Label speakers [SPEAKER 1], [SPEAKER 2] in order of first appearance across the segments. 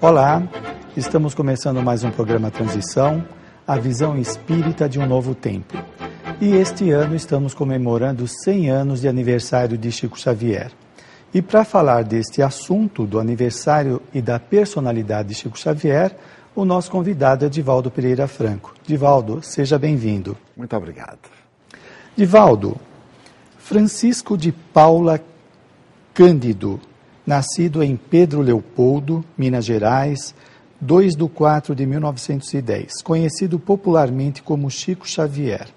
[SPEAKER 1] Olá, estamos começando mais um programa Transição, a visão espírita de um novo tempo. E este ano estamos comemorando 100 anos de aniversário de Chico Xavier. E para falar deste assunto, do aniversário e da personalidade de Chico Xavier, o nosso convidado é Divaldo Pereira Franco. Divaldo, seja bem-vindo.
[SPEAKER 2] Muito obrigado.
[SPEAKER 1] Divaldo, Francisco de Paula Cândido, nascido em Pedro Leopoldo, Minas Gerais, 2 de 4 de 1910, conhecido popularmente como Chico Xavier.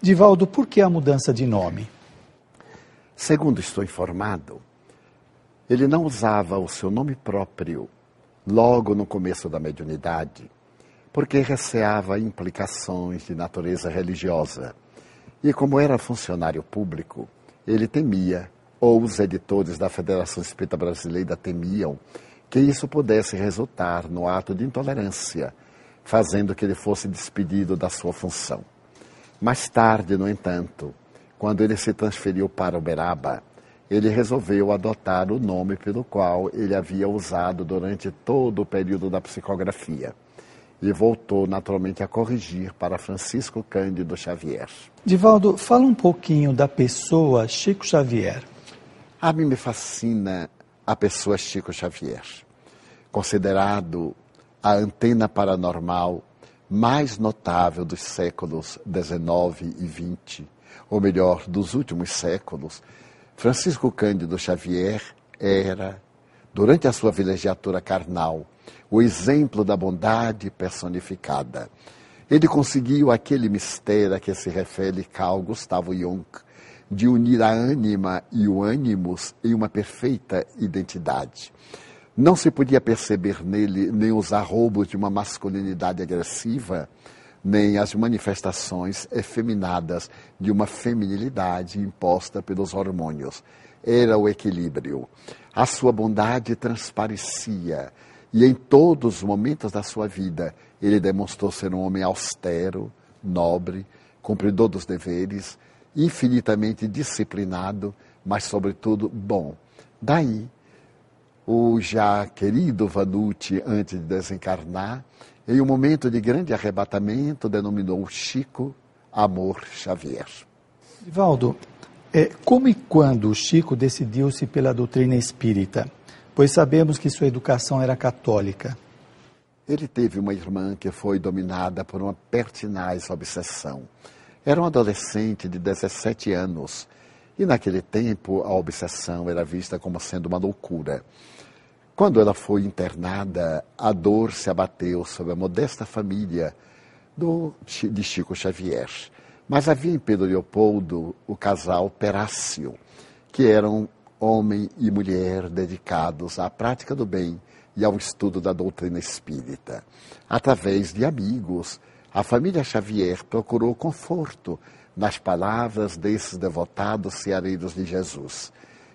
[SPEAKER 1] Divaldo, por que a mudança de nome?
[SPEAKER 2] Segundo estou informado, ele não usava o seu nome próprio logo no começo da mediunidade, porque receava implicações de natureza religiosa. E como era funcionário público, ele temia, ou os editores da Federação Espírita Brasileira temiam, que isso pudesse resultar no ato de intolerância, fazendo que ele fosse despedido da sua função. Mais tarde, no entanto, quando ele se transferiu para Uberaba, ele resolveu adotar o nome pelo qual ele havia usado durante todo o período da psicografia e voltou naturalmente a corrigir para Francisco Cândido Xavier.
[SPEAKER 1] Divaldo, fala um pouquinho da pessoa Chico Xavier.
[SPEAKER 2] A mim me fascina a pessoa Chico Xavier, considerado a antena paranormal mais notável dos séculos XIX e XX, ou melhor, dos últimos séculos, Francisco Cândido Xavier era, durante a sua vilegiatura carnal, o exemplo da bondade personificada. Ele conseguiu aquele mistério a que se refere Carl Gustavo Jung, de unir a ânima e o ânimos em uma perfeita identidade. Não se podia perceber nele nem os arroubos de uma masculinidade agressiva, nem as manifestações efeminadas de uma feminilidade imposta pelos hormônios. Era o equilíbrio. A sua bondade transparecia e em todos os momentos da sua vida ele demonstrou ser um homem austero, nobre, cumpridor dos deveres, infinitamente disciplinado, mas sobretudo bom. Daí o já querido Vanucci, antes de desencarnar, em um momento de grande arrebatamento, denominou Chico Amor Xavier.
[SPEAKER 1] Ivaldo, é, como e quando Chico decidiu-se pela doutrina espírita? Pois sabemos que sua educação era católica.
[SPEAKER 2] Ele teve uma irmã que foi dominada por uma pertinaz obsessão. Era um adolescente de 17 anos e naquele tempo a obsessão era vista como sendo uma loucura. Quando ela foi internada, a dor se abateu sobre a modesta família do, de Chico Xavier. Mas havia em Pedro Leopoldo o casal Perácio, que eram homem e mulher dedicados à prática do bem e ao estudo da doutrina espírita. Através de amigos, a família Xavier procurou conforto nas palavras desses devotados ceareiros de Jesus.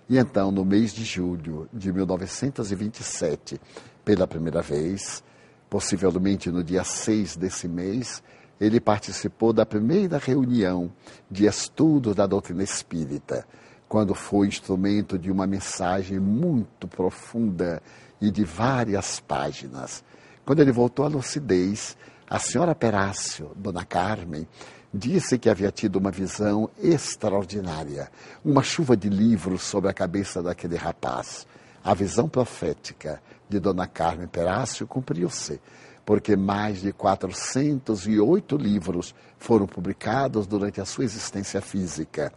[SPEAKER 2] E então, no mês de julho de 1927, pela primeira vez, possivelmente no dia 6 desse mês, ele participou da primeira reunião de estudo da doutrina espírita, quando foi instrumento de uma mensagem muito profunda e de várias páginas. Quando ele voltou à lucidez, a senhora Perácio, dona Carmen, disse que havia tido uma visão extraordinária, uma chuva de livros sobre a cabeça daquele rapaz. A visão profética de Dona Carmen Perácio cumpriu-se, porque mais de 408 livros foram publicados durante a sua existência física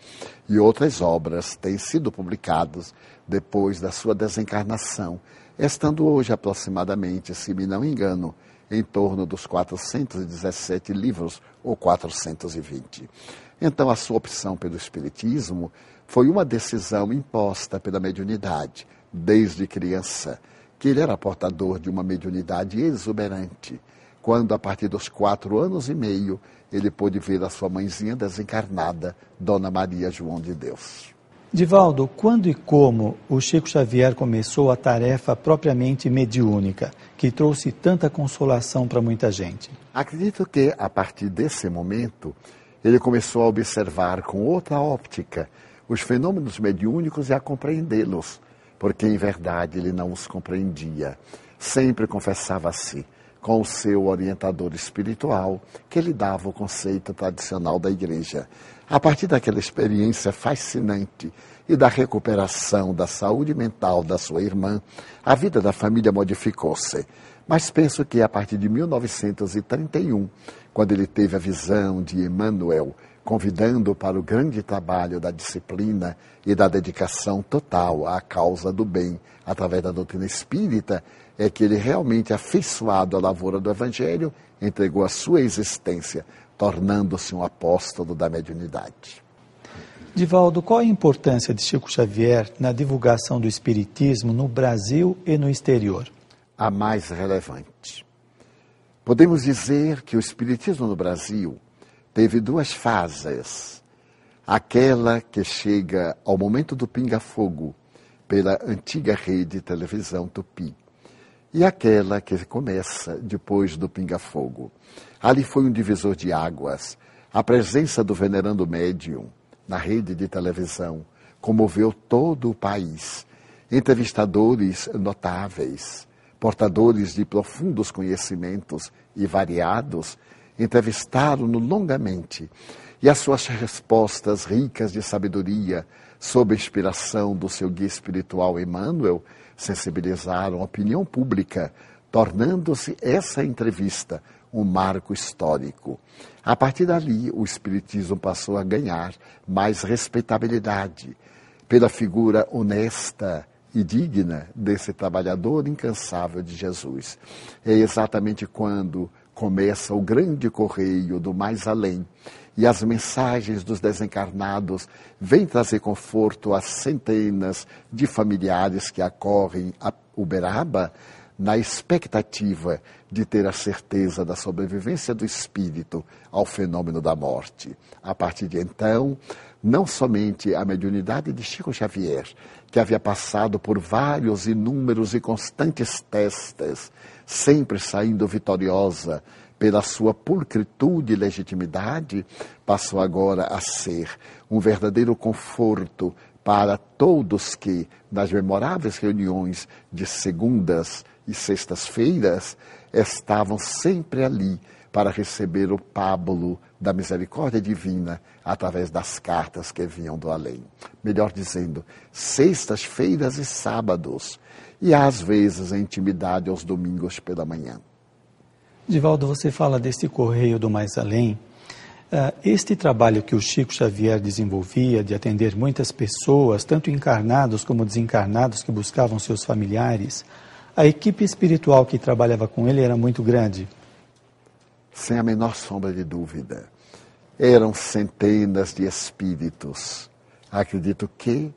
[SPEAKER 2] e outras obras têm sido publicadas depois da sua desencarnação, estando hoje aproximadamente, se me não engano, em torno dos 417 livros ou 420. Então, a sua opção pelo Espiritismo foi uma decisão imposta pela mediunidade, desde criança, que ele era portador de uma mediunidade exuberante, quando, a partir dos quatro anos e meio, ele pôde ver a sua mãezinha desencarnada, Dona Maria João de Deus.
[SPEAKER 1] Divaldo, quando e como o Chico Xavier começou a tarefa propriamente mediúnica, que trouxe tanta consolação para muita gente?
[SPEAKER 2] Acredito que, a partir desse momento, ele começou a observar com outra óptica os fenômenos mediúnicos e a compreendê-los, porque em verdade ele não os compreendia. Sempre confessava-se com o seu orientador espiritual, que lhe dava o conceito tradicional da igreja. A partir daquela experiência fascinante e da recuperação da saúde mental da sua irmã, a vida da família modificou-se. Mas penso que a partir de 1931, quando ele teve a visão de Emmanuel, convidando para o grande trabalho da disciplina e da dedicação total à causa do bem através da doutrina espírita, é que ele realmente, afeiçoado à lavoura do Evangelho, entregou a sua existência, tornando-se um apóstolo da mediunidade.
[SPEAKER 1] Divaldo, qual a importância de Chico Xavier na divulgação do Espiritismo no Brasil e no exterior?
[SPEAKER 2] A mais relevante. Podemos dizer que o Espiritismo no Brasil teve duas fases. Aquela que chega ao momento do pinga-fogo pela antiga rede televisão Tupi e aquela que começa depois do pinga-fogo. Ali foi um divisor de águas. A presença do venerando médium na rede de televisão comoveu todo o país. Entrevistadores notáveis, portadores de profundos conhecimentos e variados, entrevistaram-no longamente. E as suas respostas ricas de sabedoria, sob a inspiração do seu guia espiritual Emmanuel, sensibilizaram a opinião pública, tornando-se essa entrevista um marco histórico. A partir dali, o Espiritismo passou a ganhar mais respeitabilidade pela figura honesta e digna desse trabalhador incansável de Jesus. É exatamente quando começa o grande correio do mais além e as mensagens dos desencarnados vêm trazer conforto às centenas de familiares que acorrem a Uberaba na expectativa de ter a certeza da sobrevivência do espírito ao fenômeno da morte. A partir de então, não somente a mediunidade de Chico Xavier, que havia passado por vários, inúmeros e constantes testes, sempre saindo vitoriosa pela sua pulcritude e legitimidade, passou agora a ser um verdadeiro conforto para todos que, nas memoráveis reuniões de segundas e sextas-feiras, estavam sempre ali para receber o pábulo da misericórdia divina através das cartas que vinham do além. Melhor dizendo, sextas-feiras e sábados, e às vezes a intimidade aos domingos pela manhã.
[SPEAKER 1] Divaldo, você fala deste correio do mais além. Uh, este trabalho que o Chico Xavier desenvolvia de atender muitas pessoas, tanto encarnados como desencarnados que buscavam seus familiares, a equipe espiritual que trabalhava com ele era muito grande?
[SPEAKER 2] Sem a menor sombra de dúvida. Eram centenas de espíritos. Acredito que,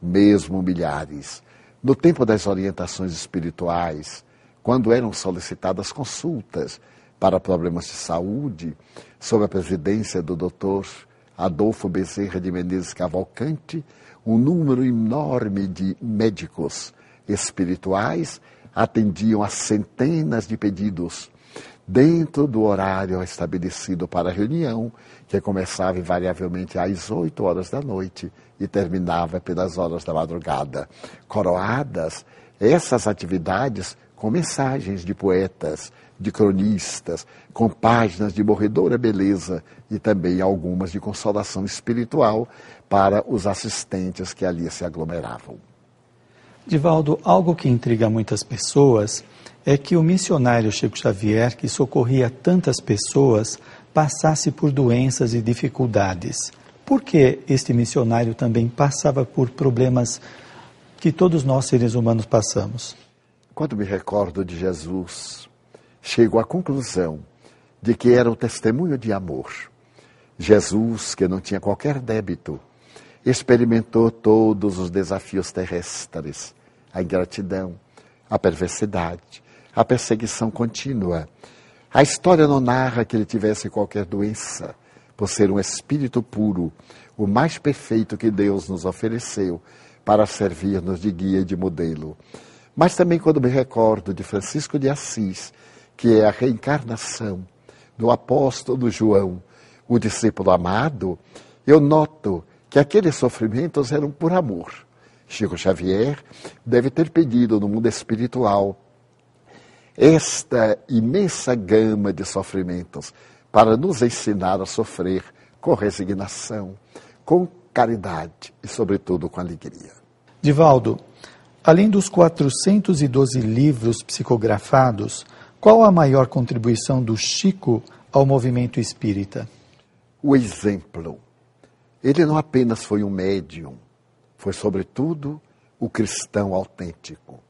[SPEAKER 2] mesmo milhares. No tempo das orientações espirituais, quando eram solicitadas consultas para problemas de saúde, sob a presidência do Dr. Adolfo Bezerra de Menezes Cavalcante, um número enorme de médicos espirituais atendiam a centenas de pedidos dentro do horário estabelecido para a reunião, que começava invariavelmente às 8 horas da noite e terminava pelas horas da madrugada. Coroadas, essas atividades com mensagens de poetas, de cronistas, com páginas de morredora beleza e também algumas de consolação espiritual para os assistentes que ali se aglomeravam.
[SPEAKER 1] Divaldo, algo que intriga muitas pessoas é que o missionário Chico Xavier, que socorria tantas pessoas, passasse por doenças e dificuldades. Por que este missionário também passava por problemas que todos nós seres humanos passamos?
[SPEAKER 2] Quando me recordo de Jesus, chego à conclusão de que era o testemunho de amor. Jesus, que não tinha qualquer débito, experimentou todos os desafios terrestres, a ingratidão, a perversidade, a perseguição contínua. A história não narra que ele tivesse qualquer doença, por ser um espírito puro, o mais perfeito que Deus nos ofereceu para servir-nos de guia e de modelo. Mas também quando me recordo de Francisco de Assis, que é a reencarnação do apóstolo João, o discípulo amado, eu noto que aqueles sofrimentos eram por amor. Chico Xavier deve ter pedido no mundo espiritual esta imensa gama de sofrimentos para nos ensinar a sofrer com resignação, com caridade e, sobretudo, com alegria.
[SPEAKER 1] Divaldo, além dos 412 livros psicografados, qual a maior contribuição do Chico ao movimento espírita?
[SPEAKER 2] O exemplo. Ele não apenas foi um médium, foi, sobretudo, o cristão autêntico.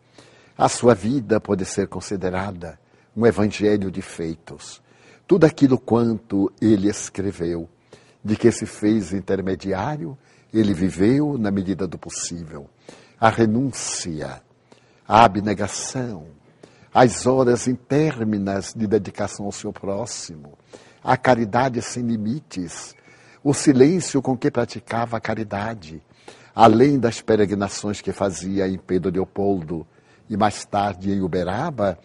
[SPEAKER 2] A sua vida pode ser considerada um evangelho de feitos. Tudo aquilo quanto ele escreveu, de que se fez intermediário, ele viveu na medida do possível. A renúncia, a abnegação, as horas interminas de dedicação ao seu próximo, a caridade sem limites, o silêncio com que praticava a caridade, além das peregrinações que fazia em Pedro Leopoldo e mais tarde em Uberaba,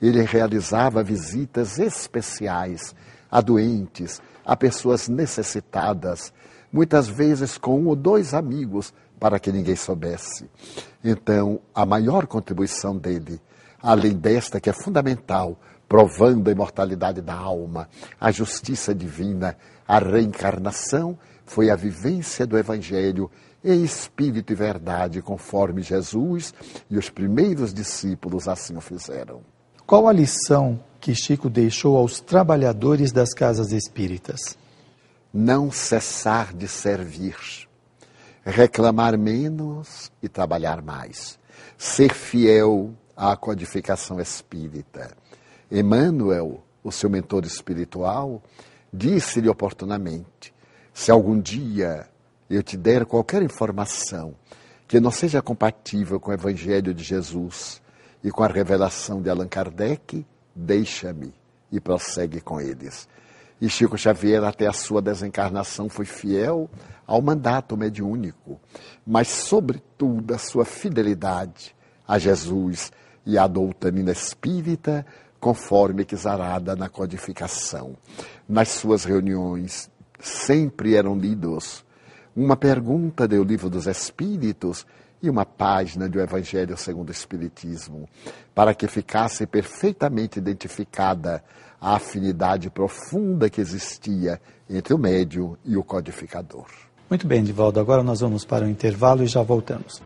[SPEAKER 2] ele realizava visitas especiais a doentes, a pessoas necessitadas, muitas vezes com um ou dois amigos, para que ninguém soubesse. Então, a maior contribuição dele, além desta que é fundamental, provando a imortalidade da alma, a justiça divina, a reencarnação, foi a vivência do Evangelho em espírito e verdade, conforme Jesus e os primeiros discípulos assim o fizeram.
[SPEAKER 1] Qual a lição que Chico deixou aos trabalhadores das casas espíritas?
[SPEAKER 2] Não cessar de servir, reclamar menos e trabalhar mais, ser fiel à codificação espírita. Emmanuel, o seu mentor espiritual, disse-lhe oportunamente: se algum dia eu te der qualquer informação que não seja compatível com o Evangelho de Jesus e com a revelação de Allan Kardec, deixa-me e prossegue com eles. E Chico Xavier, até a sua desencarnação, foi fiel ao mandato mediúnico, mas, sobretudo, a sua fidelidade a Jesus e à doutrina espírita, conforme exarada na codificação. Nas suas reuniões, sempre eram lidos uma pergunta do Livro dos Espíritos e uma página do Evangelho segundo o Espiritismo, para que ficasse perfeitamente identificada a afinidade profunda que existia entre o médium e o codificador.
[SPEAKER 1] Muito bem, Divaldo. Agora nós vamos para o intervalo e já voltamos.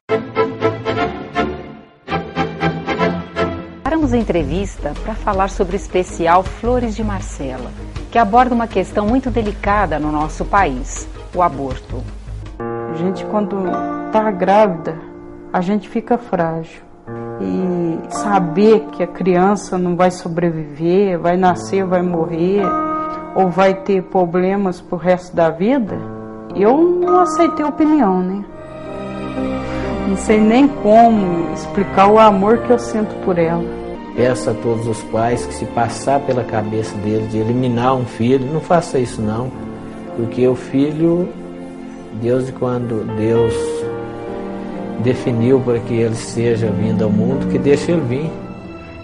[SPEAKER 3] Paramos a entrevista para falar sobre o especial Flores de Marcela, que aborda uma questão muito delicada no nosso país: o aborto.
[SPEAKER 4] A gente, quando está grávida, a gente fica frágil. E saber que a criança não vai sobreviver, vai nascer, vai morrer, ou vai ter problemas pro resto da vida, eu não aceitei opinião, né? Não sei nem como explicar o amor que eu sinto por ela.
[SPEAKER 5] Peço a todos os pais que se passar pela cabeça deles de eliminar um filho, não faça isso não, porque o filho Deus, quando Deus definiu para que ele seja vindo ao mundo, que deixe ele vir.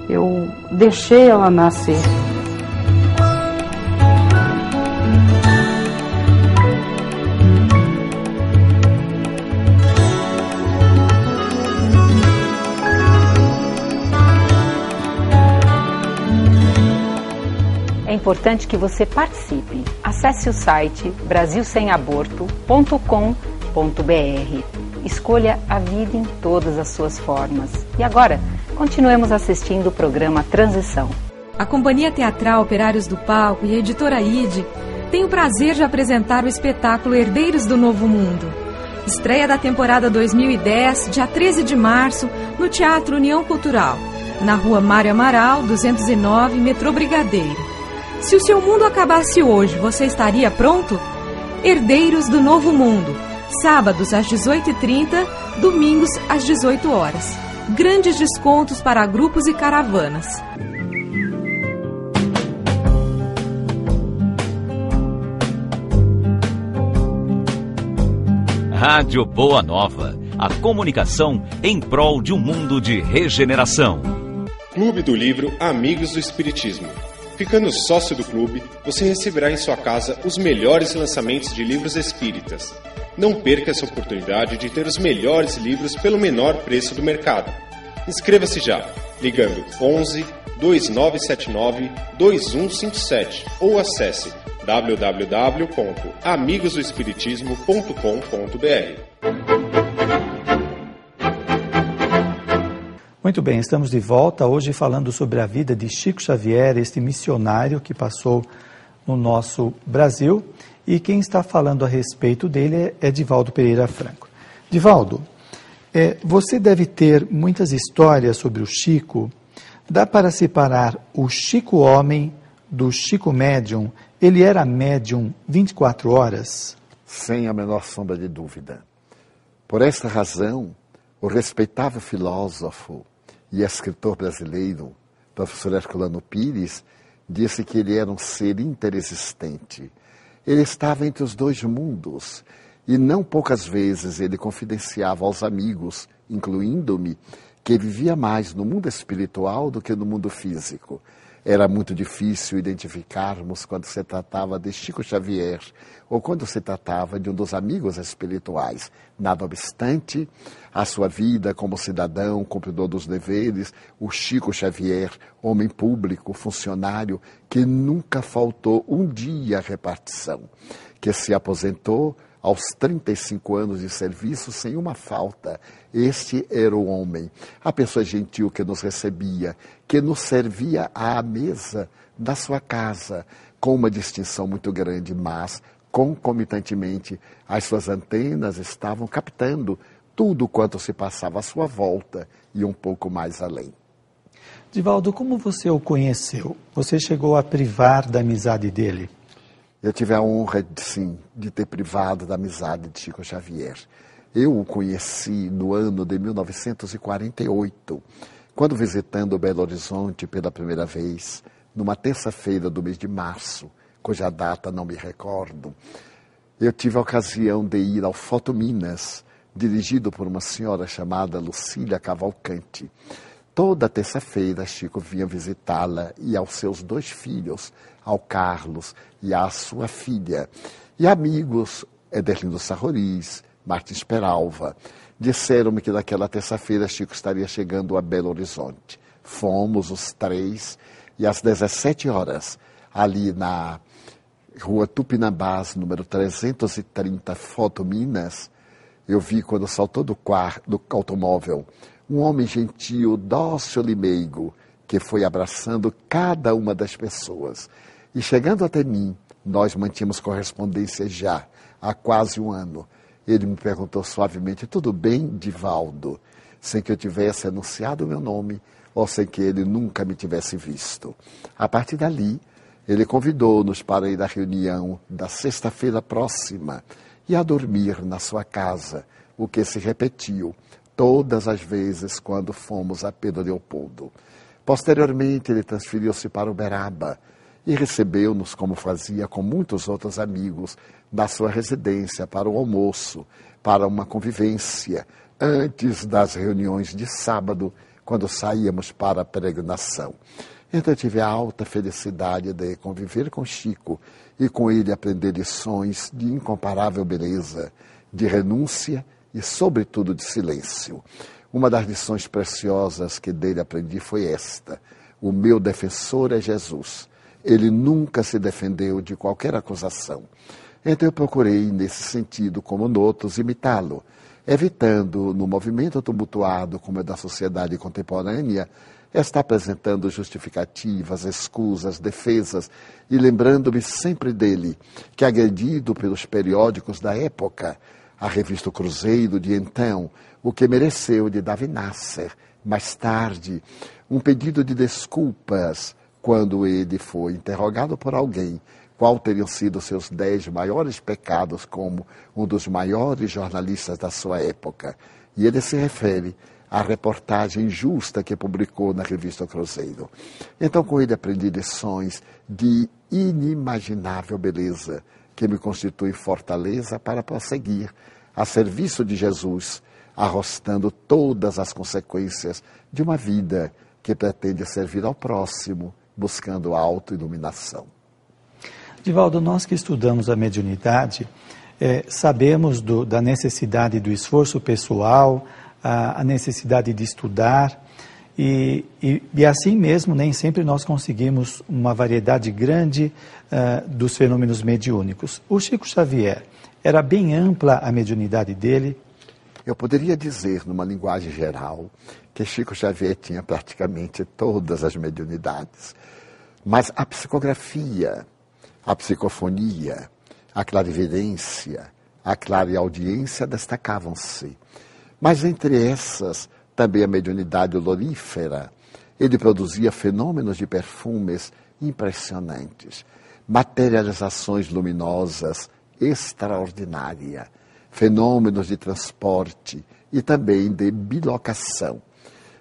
[SPEAKER 4] Eu deixei ela nascer.
[SPEAKER 3] Importante que você participe. Acesse o site brasilsemaborto.com.br. Escolha a vida em todas as suas formas. E agora, continuemos assistindo o programa Transição.
[SPEAKER 6] A Companhia Teatral Operários do Palco e a editora IDE têm o prazer de apresentar o espetáculo Herdeiros do Novo Mundo. Estreia da temporada 2010, dia 13 de março, no Teatro União Cultural, na rua Mário Amaral, 209, Metrô Brigadeiro. Se o seu mundo acabasse hoje, você estaria pronto? Herdeiros do Novo Mundo. Sábados às 18h30, domingos às 18 horas. Grandes descontos para grupos e caravanas.
[SPEAKER 7] Rádio Boa Nova. A comunicação em prol de um mundo de regeneração.
[SPEAKER 8] Clube do Livro Amigos do Espiritismo Ficando sócio do clube, você receberá em sua casa os melhores lançamentos de livros espíritas. Não perca essa oportunidade de ter os melhores livros pelo menor preço do mercado. Inscreva-se já, ligando 11 2979 2157 ou acesse www.amigosdoespiritismo.com.br.
[SPEAKER 1] Muito bem, estamos de volta hoje falando sobre a vida de Chico Xavier, este missionário que passou no nosso Brasil. E quem está falando a respeito dele é Divaldo Pereira Franco. Divaldo, é, você deve ter muitas histórias sobre o Chico. Dá para separar o Chico homem do Chico médium? Ele era médium 24 horas?
[SPEAKER 2] Sem a menor sombra de dúvida. Por esta razão, o respeitável filósofo e escritor brasileiro, professor Herculano Pires, disse que ele era um ser interexistente. Ele estava entre os dois mundos e não poucas vezes ele confidenciava aos amigos, incluindo-me, que vivia mais no mundo espiritual do que no mundo físico. Era muito difícil identificarmos quando se tratava de Chico Xavier ou quando se tratava de um dos amigos espirituais. Nada obstante, a sua vida como cidadão, cumpridor dos deveres, o Chico Xavier, homem público, funcionário, que nunca faltou um dia à repartição, que se aposentou aos 35 anos de serviço sem uma falta. Este era o homem, a pessoa gentil que nos recebia, que nos servia à mesa da sua casa, com uma distinção muito grande, mas concomitantemente as suas antenas estavam captando tudo quanto se passava à sua volta e um pouco mais além.
[SPEAKER 1] Divaldo, como você o conheceu? Você chegou a privar da amizade dele?
[SPEAKER 2] Eu tive a honra, sim, de ter privado da amizade de Chico Xavier. Eu o conheci no ano de 1948, quando visitando Belo Horizonte pela primeira vez, numa terça-feira do mês de março, cuja data não me recordo. Eu tive a ocasião de ir ao Foto Minas, dirigido por uma senhora chamada Lucília Cavalcante. Toda terça-feira, Chico vinha visitá-la e aos seus dois filhos, ao Carlos e à sua filha. E amigos, Ederlindo Sarroris, Martins Peralva, disseram-me que naquela terça-feira Chico estaria chegando a Belo Horizonte. Fomos os três e às 17 horas, ali na rua Tupinambás, número 330, Foto Minas, eu vi quando saltou do, quarto, do automóvel um homem gentil, dócil e meigo, que foi abraçando cada uma das pessoas. E chegando até mim, nós mantínhamos correspondência já há quase um ano. Ele me perguntou suavemente: Tudo bem, Divaldo? Sem que eu tivesse anunciado o meu nome ou sem que ele nunca me tivesse visto. A partir dali, ele convidou-nos para ir à reunião da sexta-feira próxima e a dormir na sua casa, o que se repetiu todas as vezes quando fomos a Pedro Leopoldo. Posteriormente, ele transferiu-se para Uberaba e recebeu-nos, como fazia com muitos outros amigos, na sua residência para o almoço, para uma convivência, antes das reuniões de sábado, quando saíamos para a peregrinação. Então eu tive a alta felicidade de conviver com Chico e com ele aprender lições de incomparável beleza, de renúncia e, sobretudo, de silêncio. Uma das lições preciosas que dele aprendi foi esta: o meu defensor é Jesus ele nunca se defendeu de qualquer acusação. Então eu procurei, nesse sentido, como noutros, imitá-lo, evitando, no movimento tumultuado como é da sociedade contemporânea, estar apresentando justificativas, escusas, defesas e lembrando-me sempre dele, que agredido pelos periódicos da época, a revista Cruzeiro de então, o que mereceu de Davi Nasser, mais tarde, um pedido de desculpas quando ele foi interrogado por alguém qual teriam sido seus dez maiores pecados como um dos maiores jornalistas da sua época. E ele se refere à reportagem justa que publicou na revista Cruzeiro. Então, com ele aprendi lições de inimaginável beleza, que me constitui fortaleza para prosseguir a serviço de Jesus, arrostando todas as consequências de uma vida que pretende servir ao próximo buscando a autoiluminação.
[SPEAKER 1] Divaldo, nós que estudamos a mediunidade, é, sabemos do, da necessidade do esforço pessoal, a, a necessidade de estudar, e, e, e, assim mesmo, nem sempre nós conseguimos uma variedade grande uh, dos fenômenos mediúnicos. O Chico Xavier, era bem ampla a mediunidade dele?
[SPEAKER 2] Eu poderia dizer, numa linguagem geral, que Chico Xavier tinha praticamente todas as mediunidades. Mas a psicografia, a psicofonia, a clarividência, a clareaudiência destacavam-se. Mas entre essas, também a mediunidade olorífera. Ele produzia fenômenos de perfumes impressionantes, materializações luminosas extraordinárias, fenômenos de transporte e também de bilocação.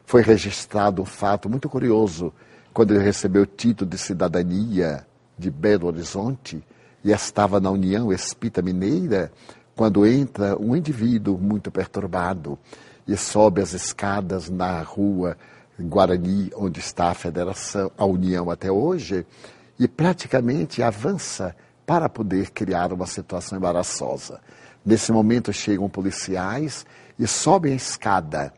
[SPEAKER 2] Foi registrado um fato muito curioso quando ele recebeu o título de cidadania de Belo Horizonte e estava na União Espírita Mineira, quando entra um indivíduo muito perturbado e sobe as escadas na rua Guarani, onde está a Federação, a União até hoje, e praticamente avança para poder criar uma situação embaraçosa. Nesse momento chegam policiais e sobem a escada.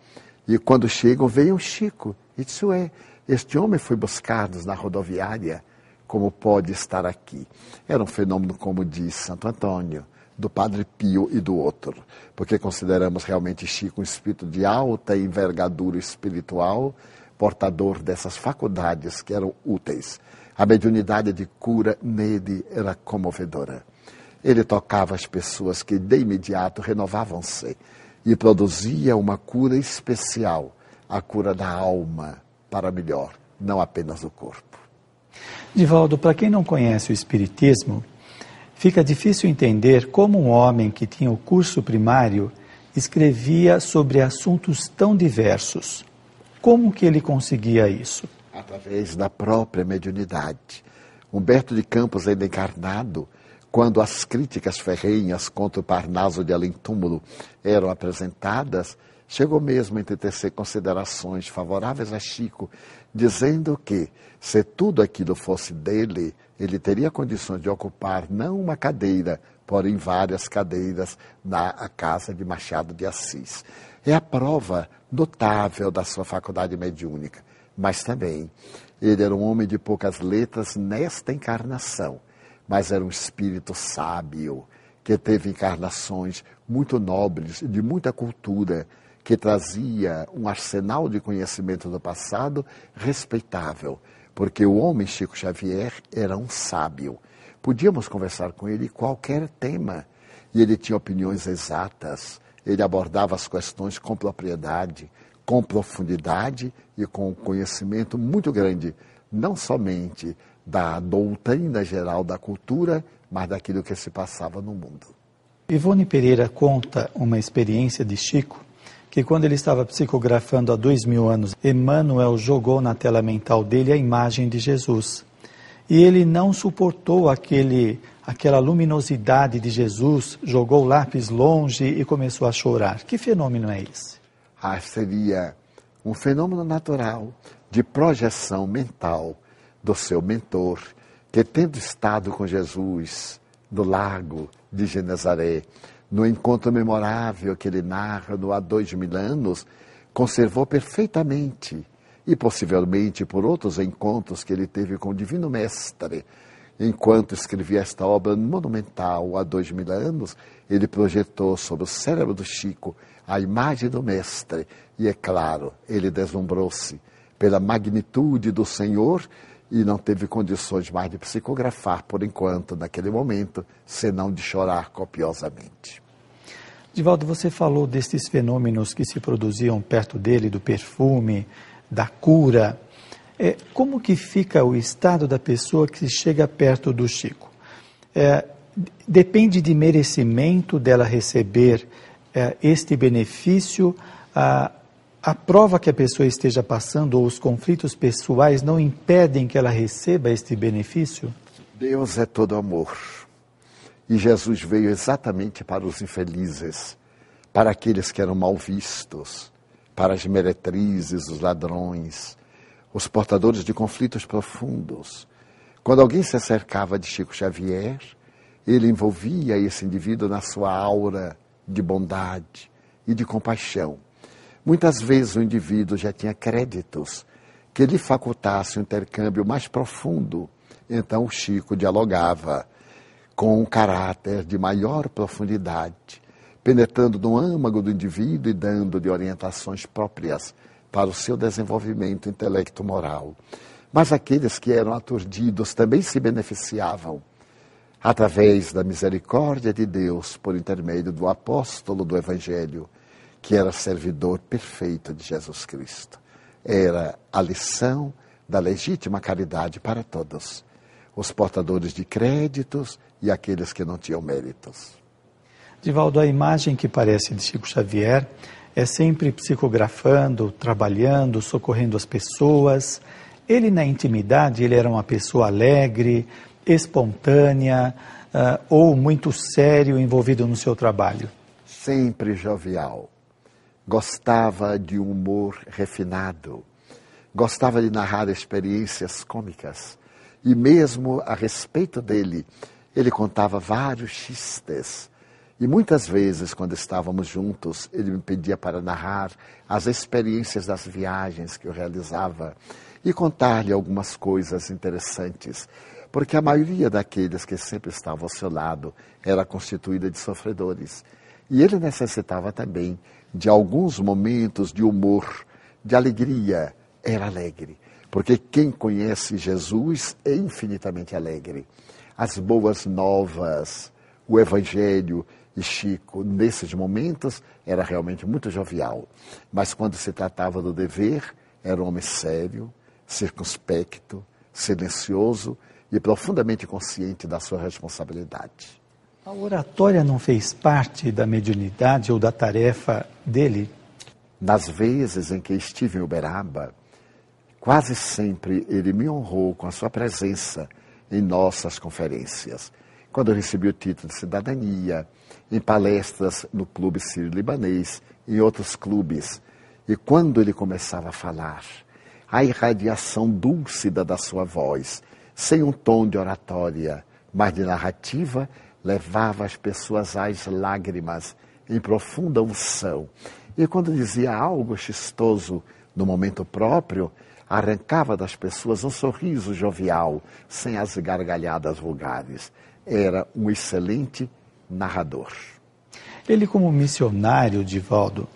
[SPEAKER 2] E quando chegam, vem o Chico. Diz, ué, este homem foi buscado na rodoviária, como pode estar aqui? Era um fenômeno, como diz Santo Antônio, do Padre Pio e do outro, porque consideramos realmente Chico um espírito de alta envergadura espiritual, portador dessas faculdades que eram úteis. A mediunidade de cura nele era comovedora. Ele tocava as pessoas que de imediato renovavam-se e produzia uma cura especial, a cura da alma para melhor, não apenas do corpo.
[SPEAKER 1] Divaldo, para quem não conhece o Espiritismo, Fica difícil entender como um homem que tinha o curso primário escrevia sobre assuntos tão diversos. Como que ele conseguia isso?
[SPEAKER 2] Através da própria mediunidade. Humberto de Campos, ainda encarnado, quando as críticas ferrenhas contra o Parnaso de Além Túmulo eram apresentadas, chegou mesmo a entecer considerações favoráveis a Chico, dizendo que, se tudo aquilo fosse dele, ele teria condições de ocupar não uma cadeira, porém várias cadeiras na casa de Machado de Assis. É a prova notável da sua faculdade mediúnica, mas também ele era um homem de poucas letras nesta encarnação, mas era um espírito sábio, que teve encarnações muito nobres, de muita cultura, que trazia um arsenal de conhecimento do passado respeitável porque o homem Chico Xavier era um sábio. Podíamos conversar com ele qualquer tema e ele tinha opiniões exatas. Ele abordava as questões com propriedade, com profundidade e com conhecimento muito grande, não somente da doutrina geral da cultura, mas daquilo que se passava no mundo.
[SPEAKER 1] Ivone Pereira conta uma experiência de Chico que quando ele estava psicografando há dois mil anos, Emmanuel jogou na tela mental dele a imagem de Jesus. E ele não suportou aquele, aquela luminosidade de Jesus, jogou o lápis longe e começou a chorar. Que fenômeno é esse?
[SPEAKER 2] Ah, seria um fenômeno natural de projeção mental do seu mentor, que tendo estado com Jesus no lago de Genezaré, no encontro memorável que ele narra no há dois mil anos, conservou perfeitamente, e possivelmente por outros encontros que ele teve com o Divino Mestre, enquanto escrevia esta obra monumental há dois mil anos, ele projetou sobre o cérebro do Chico a imagem do Mestre, e é claro, ele deslumbrou-se pela magnitude do Senhor e não teve condições mais de psicografar por enquanto, naquele momento, senão de chorar copiosamente.
[SPEAKER 1] Divaldo, você falou destes fenômenos que se produziam perto dele, do perfume, da cura. É, como que fica o estado da pessoa que chega perto do Chico? É, depende de merecimento dela receber é, este benefício. A, a prova que a pessoa esteja passando ou os conflitos pessoais não impedem que ela receba este benefício?
[SPEAKER 2] Deus é todo amor. E Jesus veio exatamente para os infelizes, para aqueles que eram mal vistos, para as meretrizes, os ladrões. os portadores de conflitos profundos. Quando alguém se acercava de Chico Xavier, ele envolvia esse indivíduo na sua aura de bondade e de compaixão. Muitas vezes o indivíduo já tinha créditos que lhe facultasse um intercâmbio mais profundo. Então o Chico dialogava com um caráter de maior profundidade, penetrando no âmago do indivíduo e dando-lhe orientações próprias para o seu desenvolvimento intelecto-moral. Mas aqueles que eram aturdidos também se beneficiavam através da misericórdia de Deus por intermédio do apóstolo do Evangelho, que era servidor perfeito de Jesus Cristo. Era a lição da legítima caridade para todos, os portadores de créditos e aqueles que não tinham méritos.
[SPEAKER 1] Divaldo, a imagem que parece de Chico Xavier é sempre psicografando, trabalhando, socorrendo as pessoas. Ele, na intimidade, ele era uma pessoa alegre, espontânea uh, ou muito sério envolvido no seu trabalho?
[SPEAKER 2] Sempre jovial. Gostava de um humor refinado. Gostava de narrar experiências cômicas. E mesmo a respeito dele, ele contava vários chistes e muitas vezes, quando estávamos juntos, ele me pedia para narrar as experiências das viagens que eu realizava e contar-lhe algumas coisas interessantes, porque a maioria daqueles que sempre estavam ao seu lado era constituída de sofredores. E ele necessitava também de alguns momentos de humor, de alegria. Era alegre, porque quem conhece Jesus é infinitamente alegre. As boas novas, o Evangelho, e Chico, nesses momentos, era realmente muito jovial. Mas quando se tratava do dever, era um homem sério, circunspecto, silencioso e profundamente consciente da sua responsabilidade.
[SPEAKER 1] A oratória não fez parte da mediunidade ou da tarefa dele?
[SPEAKER 2] Nas vezes em que estive em Uberaba, quase sempre ele me honrou com a sua presença em nossas conferências. Quando eu recebi o título de cidadania, em palestras no Clube Sírio-Libanês, em outros clubes. E quando ele começava a falar, a irradiação dúlcida da sua voz, sem um tom de oratória, mas de narrativa, levava as pessoas às lágrimas, em profunda unção. E quando dizia algo chistoso no momento próprio, arrancava das pessoas um sorriso jovial, sem as gargalhadas vulgares. Era um excelente narrador.
[SPEAKER 1] Ele, como missionário, Divaldo,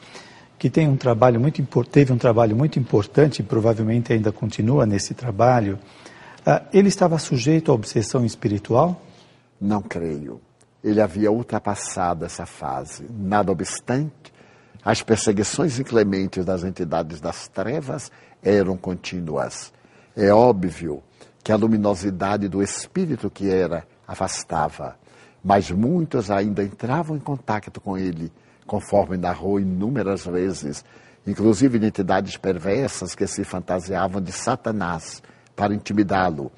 [SPEAKER 1] que tem um trabalho muito teve um trabalho muito importante e provavelmente ainda continua nesse trabalho, uh, ele estava sujeito à obsessão espiritual?
[SPEAKER 2] Não creio. Ele havia ultrapassado essa fase. Nada obstante, as perseguições inclementes das entidades das trevas eram contínuas. É óbvio que a luminosidade do espírito que era afastava mas muitos ainda entravam em contato com ele, conforme narrou inúmeras vezes, inclusive de entidades perversas que se fantasiavam de Satanás para intimidá-lo,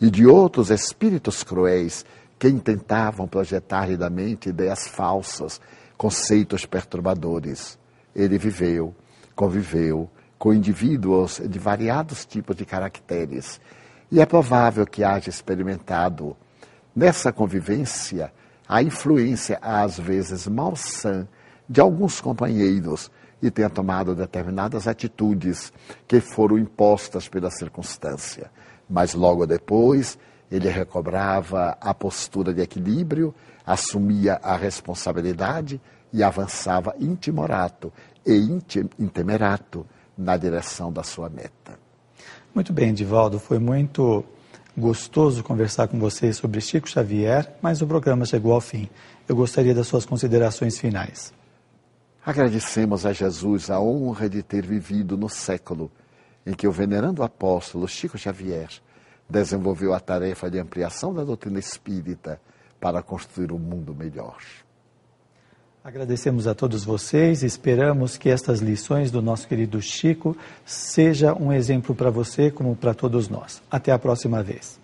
[SPEAKER 2] e de outros espíritos cruéis que intentavam projetar-lhe da mente ideias falsas, conceitos perturbadores. Ele viveu, conviveu com indivíduos de variados tipos de caracteres, e é provável que haja experimentado Nessa convivência, a influência, às vezes malsã, de alguns companheiros e tenha tomado determinadas atitudes que foram impostas pela circunstância. Mas logo depois, ele recobrava a postura de equilíbrio, assumia a responsabilidade e avançava intimorato e intemerato na direção da sua meta.
[SPEAKER 1] Muito bem, Divaldo, foi muito Gostoso conversar com vocês sobre Chico Xavier, mas o programa chegou ao fim. Eu gostaria das suas considerações finais.
[SPEAKER 2] Agradecemos a Jesus a honra de ter vivido no século em que o venerando apóstolo Chico Xavier desenvolveu a tarefa de ampliação da doutrina espírita para construir um mundo melhor.
[SPEAKER 1] Agradecemos a todos vocês, esperamos que estas lições do nosso querido Chico seja um exemplo para você como para todos nós. Até a próxima vez.